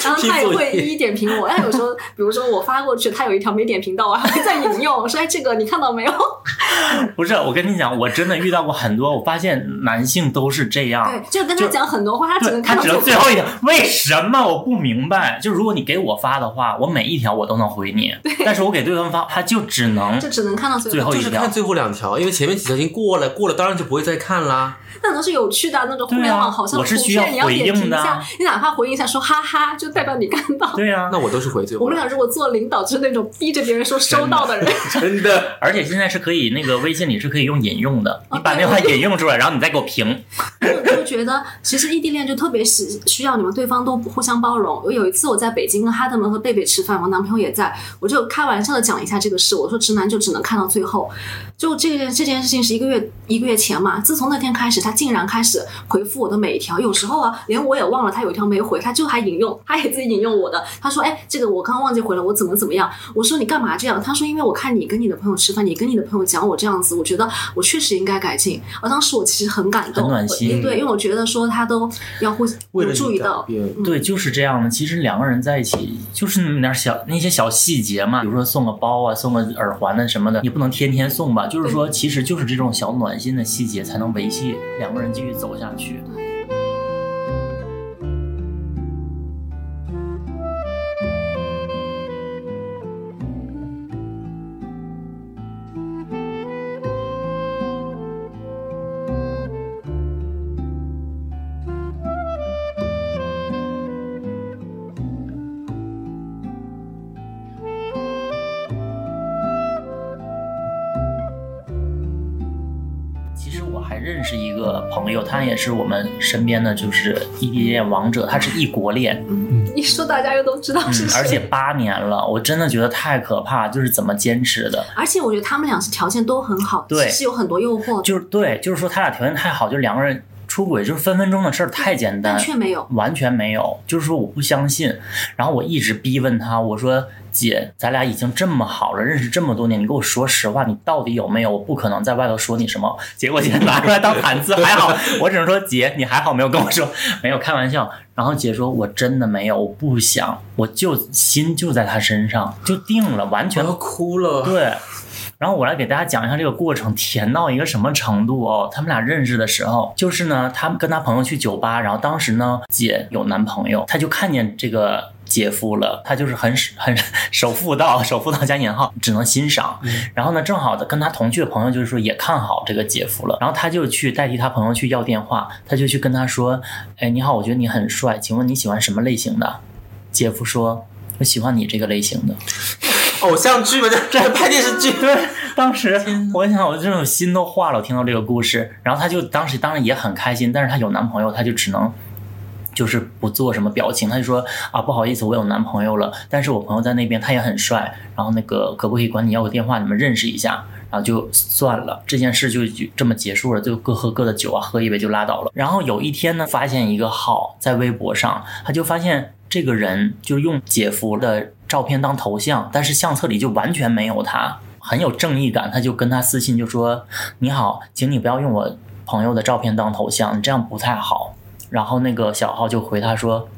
然后他也 会一一点评我。他有时候，比如说我发过去，他有一条没点评到，我还会再引用，我说哎，这个你看到没有？不是，我跟你讲，我真的遇到过很多，我发现男性都是这样。对，就跟他讲很多话，他只能看到他只能最后一条。为什么我不明白？就如果你给我发的话，我每一条我都能回你，但是我给对方发，他就只能就只能看到最后一条，就是看最后两条，因为前面几条已经过了，过了当然就不会再看啦。那都是有趣的，那种互联网好像我是需要你要点评一的下，你哪怕回应一下说哈哈，就代表你看到。对呀，那我都是回最后。我们俩如果做领导，就是那种逼着别人说收到的人，真的。而且现在是可以那个微信里是可以用引用的，你把那话引用出来，然后你再给我评。我就觉得 其实异地恋就特别需需要你们对方都互相包容。我有一次我在北京跟哈德门和贝贝吃饭，我男朋友也在，我就开玩笑的讲一下这个事，我说直男就只能看到最后。就这件这件事情是一个月一个月前嘛，自从那天开始，他竟然开始回复我的每一条。有时候啊，连我也忘了他有一条没回，他就还引用，他也自己引用我的。他说：“哎，这个我刚刚忘记回了，我怎么怎么样？”我说：“你干嘛这样？”他说：“因为我看你跟你的朋友吃饭，你跟你的朋友讲我这样子，我觉得我确实应该改进。”而当时我其实很感动，很暖心。对，因为我觉得说他都要互有注意到，对，就是这样的。其实两个人在一起就是那么点小那些小细节嘛，比如说送个包啊，送个耳环的什么的，你不能天天送吧？就是说，其实。就是这种小暖心的细节，才能维系两个人继续走下去。也是我们身边的，就是异地恋王者，他是异国恋。嗯，一说大家又都知道是谁。而且八年了，我真的觉得太可怕，就是怎么坚持的。而且我觉得他们俩是条件都很好，对，是有很多诱惑。就是对，就是说他俩条件太好，就两个人出轨就是分分钟的事儿，太简单，却没有，完全没有。就是说我不相信，然后我一直逼问他，我说。姐，咱俩已经这么好了，认识这么多年，你跟我说实话，你到底有没有？我不可能在外头说你什么。结果姐拿出来当谈资，还好，我只能说姐，你还好没有跟我说，没有开玩笑。然后姐说，我真的没有，我不想，我就心就在他身上，就定了，完全都哭了。对。然后我来给大家讲一下这个过程，甜到一个什么程度哦？他们俩认识的时候，就是呢，他跟他朋友去酒吧，然后当时呢，姐有男朋友，他就看见这个。姐夫了，他就是很很守妇道，守妇道加引号，只能欣赏。然后呢，正好的跟他同去的朋友就是说也看好这个姐夫了，然后他就去代替他朋友去要电话，他就去跟他说：“哎，你好，我觉得你很帅，请问你喜欢什么类型的？”姐夫说：“我喜欢你这个类型的。”偶像剧吗？这这拍电视剧？当时我想，我这种心都化了。我听到这个故事，然后他就当时当然也很开心，但是他有男朋友，他就只能。就是不做什么表情，他就说啊，不好意思，我有男朋友了。但是我朋友在那边，他也很帅。然后那个可不可以管你要个电话，你们认识一下？然后就算了，这件事就这么结束了，就各喝各的酒啊，喝一杯就拉倒了。然后有一天呢，发现一个号在微博上，他就发现这个人就用姐夫的照片当头像，但是相册里就完全没有他，很有正义感。他就跟他私信就说：“你好，请你不要用我朋友的照片当头像，你这样不太好。”然后那个小号就回他说：“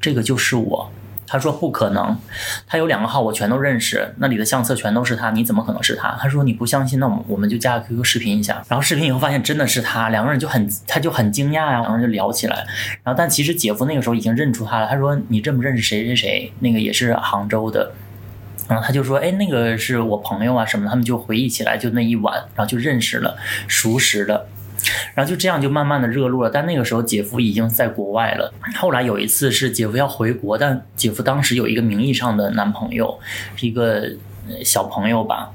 这个就是我。”他说：“不可能，他有两个号，我全都认识，那里的相册全都是他，你怎么可能是他？”他说：“你不相信，那我们我们就加个 QQ 视频一下。”然后视频以后发现真的是他，两个人就很他就很惊讶呀，两个人就聊起来。然后但其实姐夫那个时候已经认出他了，他说：“你认不认识谁谁谁？那个也是杭州的。”然后他就说：“哎，那个是我朋友啊什么。”他们就回忆起来，就那一晚，然后就认识了，熟识了。然后就这样就慢慢的热络了，但那个时候姐夫已经在国外了。后来有一次是姐夫要回国，但姐夫当时有一个名义上的男朋友，是一个小朋友吧。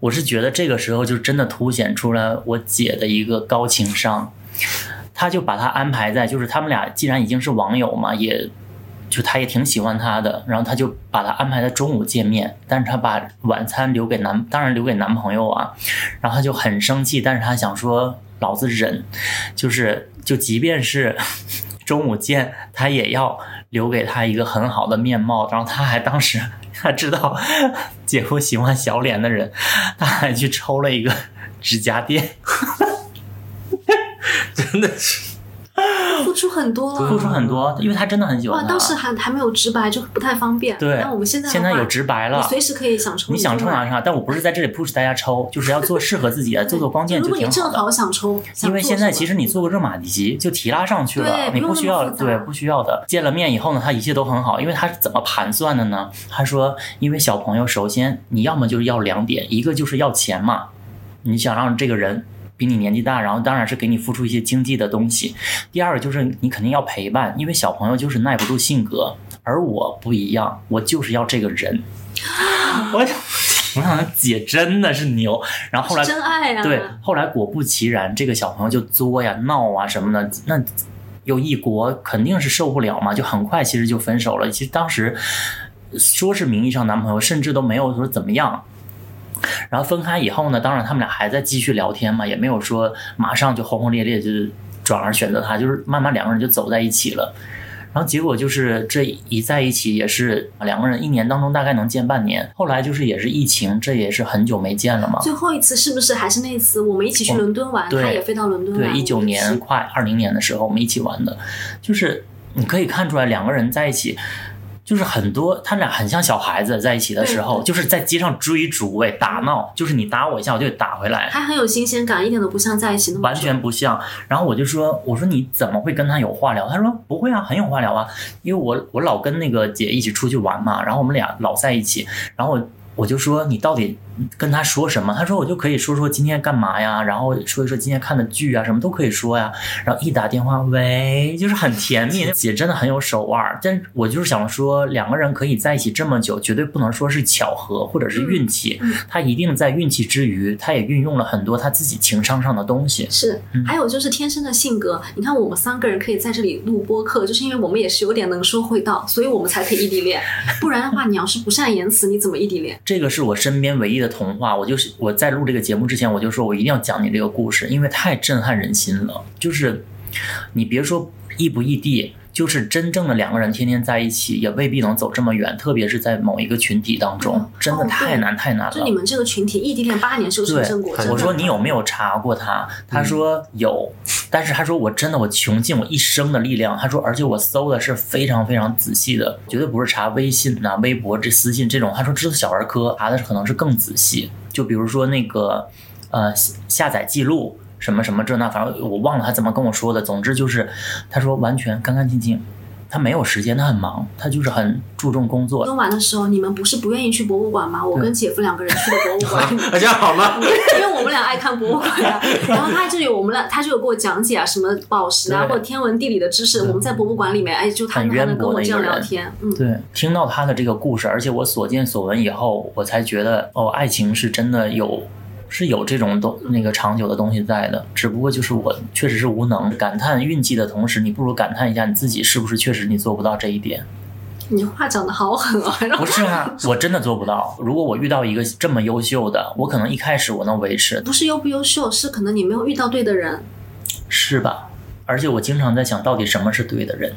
我是觉得这个时候就真的凸显出了我姐的一个高情商，他就把他安排在，就是他们俩既然已经是网友嘛，也就他也挺喜欢他的，然后他就把他安排在中午见面，但是他把晚餐留给男，当然留给男朋友啊。然后他就很生气，但是他想说。老子忍，就是就即便是 中午见，他也要留给他一个很好的面貌。然后他还当时他知道姐夫喜欢小脸的人，他还去抽了一个指甲垫，真的是。付出很多了，付出很多，因为他真的很喜欢哇，当时还还没有直白，就不太方便。对，那我们现在现在有直白了你，随时可以想抽你想抽就买哪啥，但我不是在这里 push 大家抽，就是要做适合自己的，做做光剑如就挺好的。果你正好想抽，因为现在其实你做个热玛吉就提拉上去了，你不需要对不需要的。见了面以后呢，他一切都很好，因为他是怎么盘算的呢？他说，因为小朋友首先你要么就是要两点，一个就是要钱嘛，你想让这个人。比你年纪大，然后当然是给你付出一些经济的东西。第二个就是你肯定要陪伴，因为小朋友就是耐不住性格，而我不一样，我就是要这个人。我我想姐真的是牛。然后后来真爱啊！对，后来果不其然，这个小朋友就作呀、闹啊什么的，那有一国肯定是受不了嘛，就很快其实就分手了。其实当时说是名义上男朋友，甚至都没有说怎么样。然后分开以后呢，当然他们俩还在继续聊天嘛，也没有说马上就轰轰烈烈就是转而选择他，就是慢慢两个人就走在一起了。然后结果就是这一在一起也是两个人一年当中大概能见半年，后来就是也是疫情，这也是很久没见了嘛。最后一次是不是还是那次我们一起去伦敦玩？他也飞到伦敦对，一九年快二零年的时候，我们一起玩的，就是你可以看出来两个人在一起，就是很多他俩很像小孩子在一起的时候，就是在街上追逐喂打闹，就是你打我一下我就打回来，还很有新鲜感，一点都不像在一起那么完全不像。然后我就说，我说你怎么会跟他有话聊？他说不会啊，很有话聊啊，因为我我老跟那个姐一起出去玩嘛，然后我们俩老在一起，然后我。我就说你到底跟他说什么？他说我就可以说说今天干嘛呀，然后说一说今天看的剧啊，什么都可以说呀。然后一打电话，喂，就是很甜蜜。姐真的很有手腕儿，但我就是想说，两个人可以在一起这么久，绝对不能说是巧合或者是运气，嗯嗯他一定在运气之余，他也运用了很多他自己情商上的东西。是，嗯还有就是天生的性格。你看我们三个人可以在这里录播客，就是因为我们也是有点能说会道，所以我们才可以异地恋。不然的话，你要是不善言辞，你怎么异地恋？这个是我身边唯一的童话。我就是我在录这个节目之前，我就说我一定要讲你这个故事，因为太震撼人心了。就是你别说异不异地，就是真正的两个人天天在一起，也未必能走这么远。特别是在某一个群体当中嗯，真的太难太难了就你。们这个群体异地恋八年是有成正果。真的我说你有没有查过他？他说有，但是他说我真的我穷尽我一生的力量。他说而且我搜的是非常非常仔细的，绝对不是查微信呐、微博这私信这种。他说这是小儿科，查的可能是更仔细。就比如说那个呃下载记录什么什么这那，反正我忘了他怎么跟我说的。总之就是他说完全干干净净。他没有时间，他很忙，他就是很注重工作。冬玩的时候，你们不是不愿意去博物馆吗？我跟姐夫两个人去的博物馆，啊，这样好吗？因为我们俩爱看博物馆呀、然后他就有我们俩，他就有给我讲解啊，什么宝石啊，或者天文地理的知识。我们在博物馆里面，哎，就他很还能渊博跟我这样的一个人聊天，嗯，对，听到他的这个故事，而且我所见所闻以后，我才觉得哦，爱情是真的有，是有这种东那个长久的东西在的。只不过就是我确实是无能，感叹运气的同时，你不如感叹一下你自己是不是确实你做不到这一点。你话讲的好狠啊！不是啊，我真的做不到。如果我遇到一个这么优秀的，我可能一开始我能维持，不是优不优秀，是可能你没有遇到对的人。是吧？而且我经常在想到底什么是对的人，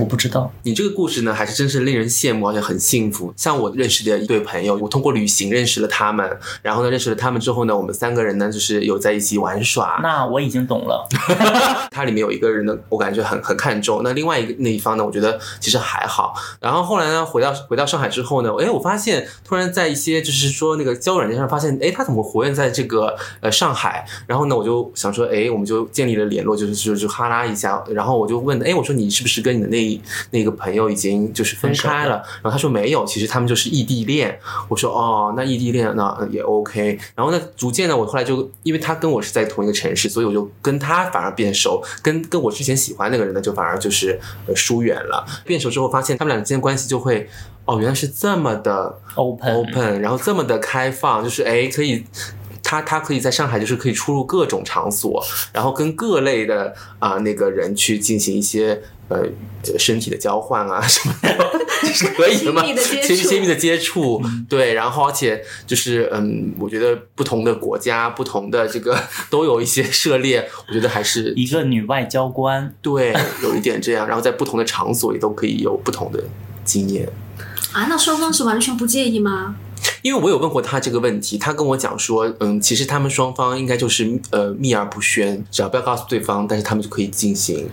我不知道。你这个故事呢，还是真是令人羡慕，而且很幸福。像我认识的一对朋友，我通过旅行认识了他们，然后呢，认识了他们之后呢，我们三个人呢，就是有在一起玩耍。那我已经懂了。它里面有一个人呢，我感觉很很看重。那另外一个那一方呢，我觉得其实还好。然后后来呢，回到回到上海之后呢，哎，我发现突然在一些就是说那个交友软件上发现，哎，他怎么活跃在这个呃上海？然后呢，我就想说，哎，我们就建立了联络，就是就就哈拉一下。然后我就问，哎，我说你是不是跟你的那那个朋友已经就是分开了？然后他说没有，其实他们就是异地恋。我说哦，那异地恋那也 OK。然后呢，逐渐呢，我后来就因为他跟我是在同一个城市，所以我就跟他反而变熟，跟跟我之前喜欢那个人呢，就反而就是呃疏远了。变熟之后，发现他们俩之间关系就会。哦，原来是这么的 Open open，然后这么的开放，就是哎，可以，他他可以在上海就是可以出入各种场所，然后跟各类的啊、那个人去进行一些呃身体的交换啊什么的，这是可以的吗？亲密的接触亲亲密的接触，对，然后而且就是嗯，我觉得不同的国家、不同的这个 都有一些涉猎，我觉得还是一个女外交官，对，有一点这样，然后在不同的场所也都可以有不同的经验。啊，那双方是完全不介意吗？因为我有问过他这个问题，他跟我讲说，嗯，其实他们双方应该就是呃秘而不宣，只要不要告诉对方，但是他们就可以进行。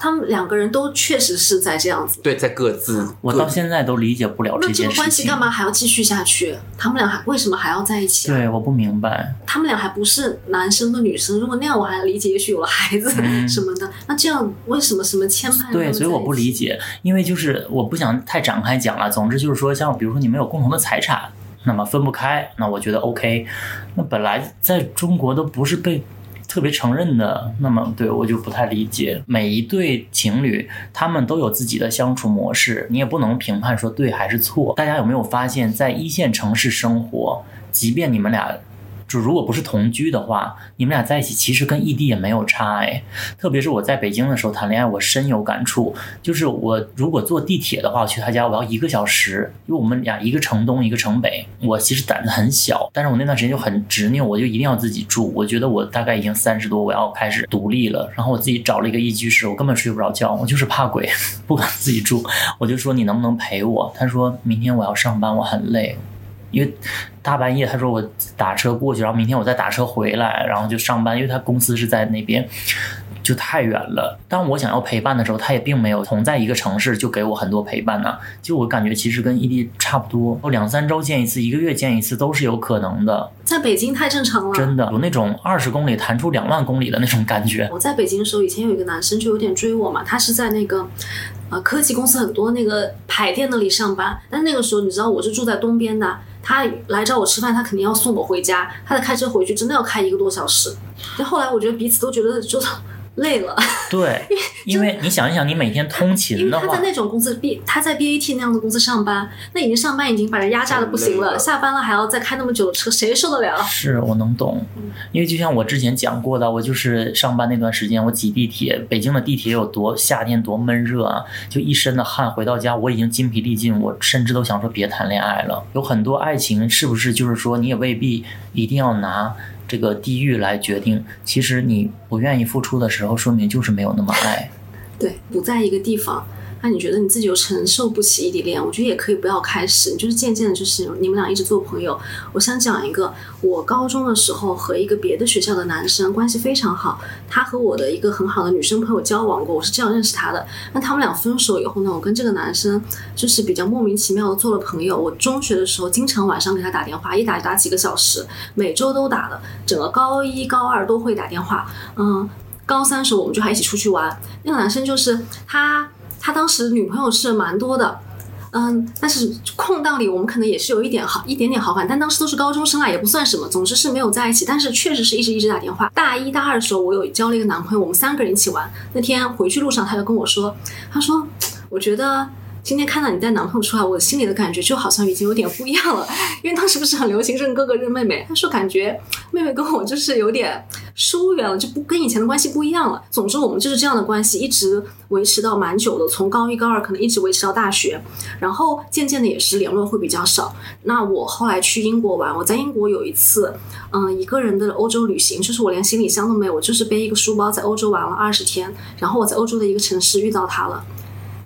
他们两个人都确实是在这样子。对，在各自我到现在都理解不了那这件事情个关系干。嘛还要继续下去？他们俩还为什么还要在一起啊？对，我不明白。他们俩还不是男生和女生，如果那样我还理解，也许有了孩子嗯 什么的。那这样为什么什么牵绊？对，所以我不理。解，因为就是我不想太展开讲了。总之就是说，像比如说你们有共同的财产，那么分不开，那我觉得 OK。那本来在中国都不是被特别承认的，那么对我就不太理解。每一对情侣，他们都有自己的相处模式，你也不能评判说对还是错。大家有没有发现，在一线城市生活，即便你们俩。就如果不是同居的话，你们俩在一起其实跟异地也没有差哎。特别是我在北京的时候谈恋爱，我深有感触。就是我如果坐地铁的话，我去他家我要一个小时，因为我们俩一个城东一个城北。我其实胆子很小，但是我那段时间就很执拗，我就一定要自己住。我觉得我大概已经三十多，我要开始独立了。然后我自己找了一个一居室，我根本睡不着觉，我就是怕鬼，不敢自己住。我就说你能不能陪我？他说明天我要上班，我很累。因为大半夜，他说我打车过去，然后明天我再打车回来，然后就上班。因为他公司是在那边，就太远了。当我想要陪伴的时候，他也并没有同在一个城市就给我很多陪伴呢、就我感觉其实跟异地差不多，我两三周见一次，一个月见一次都是有可能的。在北京太正常了。真的有那种二十公里弹出两万公里的那种感觉。我在北京的时候，以前有一个男生就有点追我嘛，他是在那个啊科技公司很多那个牌店那里上班，但那个时候你知道我是住在东边的，他来找我吃饭，他肯定要送我回家，他的开车回去，真的要开一个多小时。但后来我觉得彼此都觉得就累了，对，因为你想一想，你每天通勤的话为他在，那种公司 B，他在 BAT 那样的公司上班，那已经上班已经把人压榨的不行了，了下班了还要再开那么久的车，谁受得了？是我能懂，因为就像我之前讲过的，我就是上班那段时间，我挤地铁，北京的地铁有多夏天多闷热啊，就一身的汗，回到家我已经筋疲力尽，我甚至都想说别谈恋爱了。有很多爱情是不是就是说你也未必一定要拿这个地域来决定，其实你不愿意付出的时候，说明就是没有那么爱。对，不在一个地方，那你觉得你自己又承受不起异地恋，我觉得也可以不要开始，就是渐渐的，就是你们俩一直做朋友。我想讲一个，我高中的时候和一个别的学校的男生关系非常好，他和我的一个很好的女生朋友交往过，我是这样认识他的。那他们俩分手以后呢，我跟这个男生就是比较莫名其妙的做了朋友。我中学的时候经常晚上给他打电话，一打就打几个小时，每周都打的，整个高一高二都会打电话，嗯。高三的时候我们就还一起出去玩，那个男生就是他，他当时女朋友是蛮多的，嗯，但是空档里我们可能也是有一点好一点点好感，但当时都是高中生啊，也不算什么，总之是没有在一起，但是确实是一直一直打电话。大一大二的时候，我有交了一个男朋友，我们三个人一起玩。那天回去路上，他就跟我说，他说，我觉得。今天看到你带男朋友出来，我心里的感觉就好像已经有点不一样了，因为当时不是很流行认哥哥认妹妹，他说感觉妹妹跟我就是有点疏远了，就不跟以前的关系不一样了。总之，我们就是这样的关系，一直维持到蛮久的，从高一高二可能一直维持到大学，然后渐渐的也是联络会比较少。那我后来去英国玩，我在英国有一次，嗯，一个人的欧洲旅行，就是我连行李箱都没有，我就是背一个书包在欧洲玩了二十天，然后我在欧洲的一个城市遇到他了。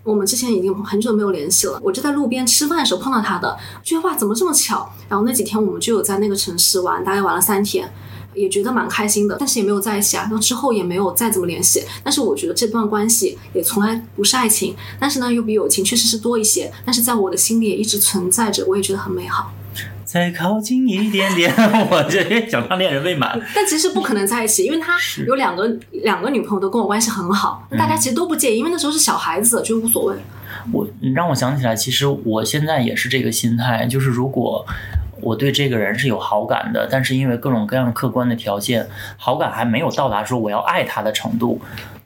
我们之前已经很久没有联系了，我就在路边吃饭的时候碰到他的，觉得哇怎么这么巧？然后那几天我们就有在那个城市玩，大概玩了三天，也觉得蛮开心的，但是也没有在一起啊。那之后也没有再怎么联系，但是我觉得这段关系也从来不是爱情，但是呢又比友情确实是多一些，但是在我的心里也一直存在着，我也觉得很美好。再靠近一点点，我这想当恋人未满。但其实不可能在一起，因为他有两个两个女朋友都跟我关系很好，大家其实都不介意，因为那时候是小孩子，就无所谓。我你让我想起来，其实我现在也是这个心态，就是如果我对这个人是有好感的，但是因为各种各样客观的条件，好感还没有到达说我要爱他的程度，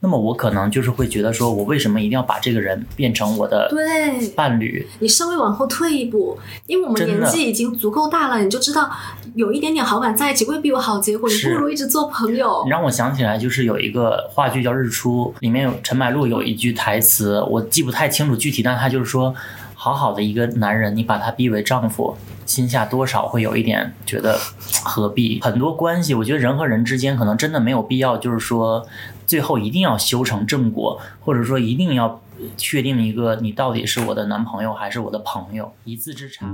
那么我可能就是会觉得说，我为什么一定要把这个人变成我的对，伴侣？你稍微往后退一步，因为我们年纪已经足够大了，你就知道有一点点好感在一起未必有好结果，你不如一直做朋友你。让我想起来，就是有一个话剧叫《日出》，里面有陈白露有一句台词，我记不太清楚具体，但他就是说，好好的一个男人，你把他逼为丈夫，心下多少会有一点觉得 何必？很多关系，我觉得人和人之间可能真的没有必要，就是说最后一定要修成正果，或者说一定要确定一个你到底是我的男朋友还是我的朋友，一字之差。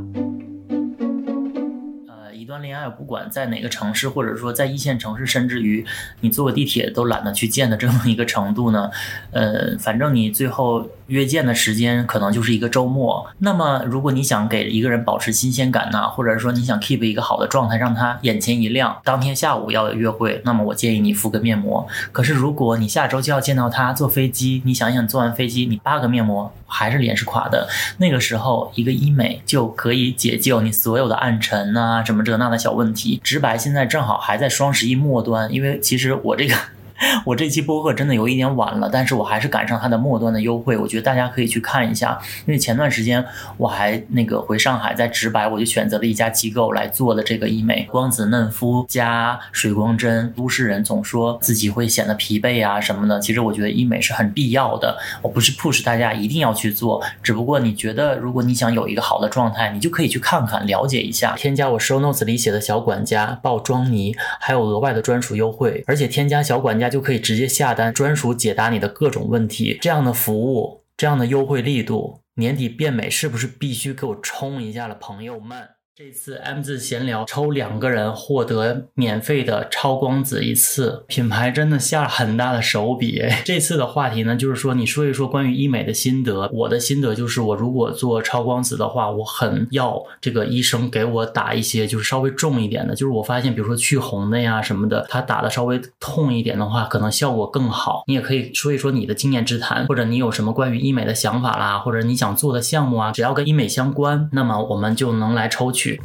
呃，一段。端恋爱，不管在哪个城市，或者说在一线城市，甚至于你坐个地铁都懒得去见的这么一个程度呢，呃，反正你最后约见的时间可能就是一个周末。那么，如果你想给一个人保持新鲜感呐，或者说你想 keep 一个好的状态，让他眼前一亮，当天下午要约会，那么我建议你敷个面膜。可是如果你下周就要见到他，坐飞机，你想想，坐完飞机你扒个面膜还是脸是垮的，那个时候一个医美就可以解救你所有的暗沉呐，什么这那的小问题。直白现在正好还在双十一末端，因为其实我这个。我这期播客真的有一点晚了，但是我还是赶上它的末端的优惠，我觉得大家可以去看一下。因为前段时间我还那个回上海，在直白我就选择了一家机构来做的这个医美，光子嫩肤加水光针。都市人总说自己会显得疲惫啊什么的，其实我觉得医美是很必要的。我不是 push 大家一定要去做，只不过你觉得如果你想有一个好的状态，你就可以去看看了解一下。添加我 show notes 里写的小管家爆妆泥，还有额外的专属优惠，而且添加小管家。就可以直接下单，专属解答你的各种问题。这样的服务，这样的优惠力度，年底变美是不是必须给我冲一下了，朋友们？这次 M 字闲聊抽两个人获得免费的超光子一次，品牌真的下了很大的手笔。这次的话题呢，就是说你说一说关于医美的心得。我的心得就是，我如果做超光子的话，我很要这个医生给我打一些就是稍微重一点的。就是我发现，比如说去红的呀什么的，他打的稍微痛一点的话，可能效果更好。你也可以说一说你的经验之谈，或者你有什么关于医美的想法啦，或者你想做的项目啊，只要跟医美相关，那么我们就能来抽取。去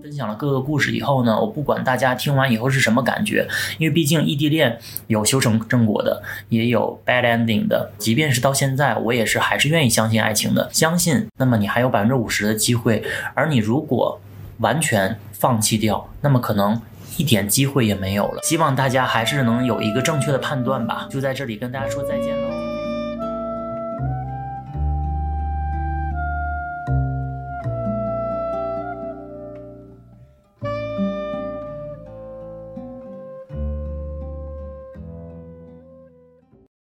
分享了各个故事以后呢，我不管大家听完以后是什么感觉，因为毕竟异地恋有修成正果的，也有 bad ending 的。即便是到现在，我也是还是愿意相信爱情的。相信，那么你还有百分之五十的机会。而你如果完全放弃掉，那么可能一点机会也没有了。希望大家还是能有一个正确的判断吧。就在这里跟大家说再见喽。